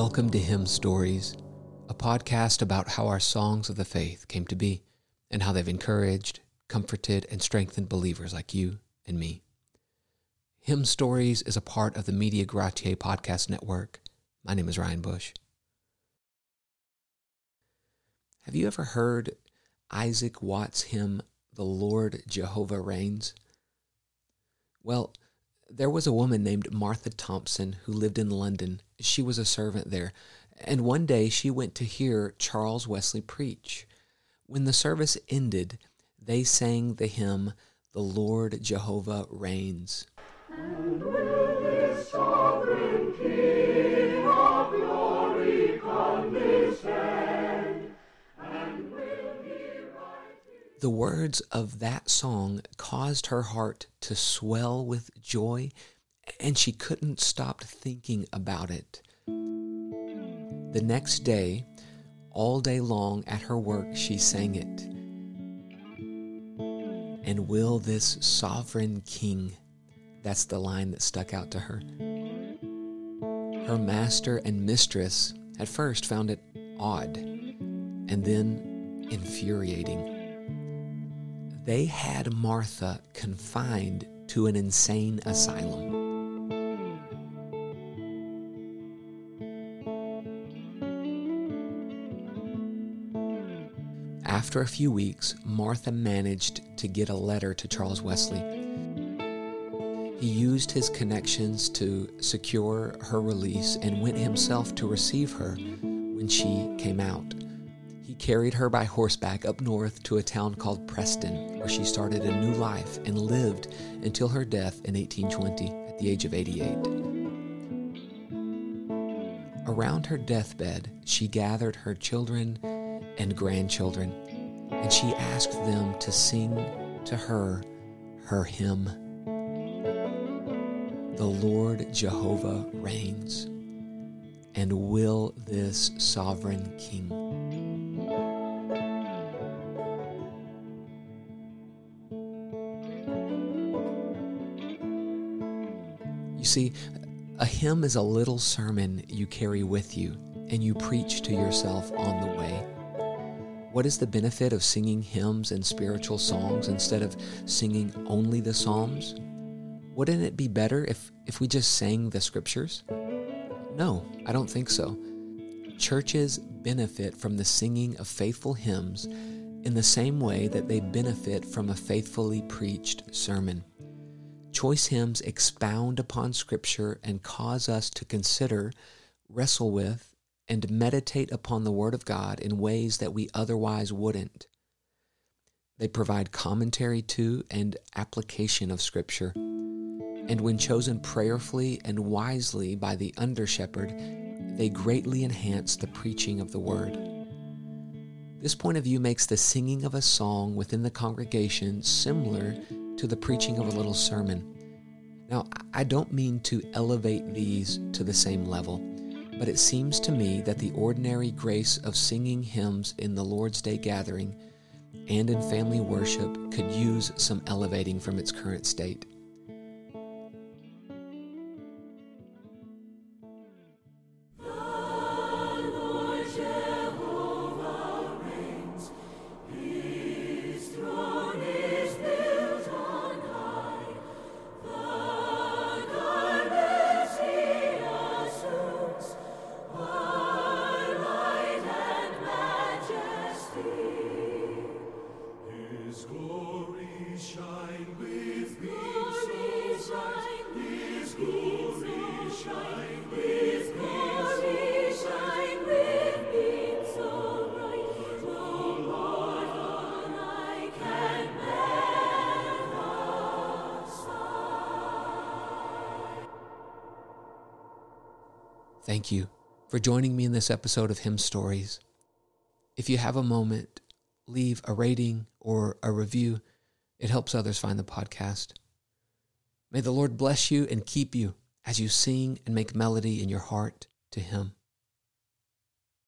Welcome to Hymn Stories, a podcast about how our songs of the faith came to be and how they've encouraged, comforted, and strengthened believers like you and me. Hymn Stories is a part of the Media Gratiae podcast network. My name is Ryan Bush. Have you ever heard Isaac Watts' hymn, The Lord Jehovah Reigns? Well, there was a woman named Martha Thompson who lived in London. She was a servant there. And one day she went to hear Charles Wesley preach. When the service ended, they sang the hymn, The Lord Jehovah Reigns. The words of that song caused her heart to swell with joy, and she couldn't stop thinking about it. The next day, all day long at her work, she sang it. And will this sovereign king that's the line that stuck out to her. Her master and mistress at first found it odd and then infuriating. They had Martha confined to an insane asylum. After a few weeks, Martha managed to get a letter to Charles Wesley he used his connections to secure her release and went himself to receive her when she came out. He carried her by horseback up north to a town called Preston, where she started a new life and lived until her death in 1820 at the age of 88. Around her deathbed, she gathered her children and grandchildren, and she asked them to sing to her her hymn the Lord Jehovah reigns, and will this sovereign King. You see, a hymn is a little sermon you carry with you and you preach to yourself on the way. What is the benefit of singing hymns and spiritual songs instead of singing only the Psalms? Wouldn't it be better if, if we just sang the scriptures? No, I don't think so. Churches benefit from the singing of faithful hymns in the same way that they benefit from a faithfully preached sermon. Choice hymns expound upon Scripture and cause us to consider, wrestle with, and meditate upon the Word of God in ways that we otherwise wouldn't. They provide commentary to and application of Scripture and when chosen prayerfully and wisely by the under shepherd, they greatly enhance the preaching of the word. This point of view makes the singing of a song within the congregation similar to the preaching of a little sermon. Now, I don't mean to elevate these to the same level, but it seems to me that the ordinary grace of singing hymns in the Lord's Day gathering and in family worship could use some elevating from its current state. Thank you for joining me in this episode of Hymn Stories. If you have a moment, leave a rating or a review. It helps others find the podcast. May the Lord bless you and keep you as you sing and make melody in your heart to Him.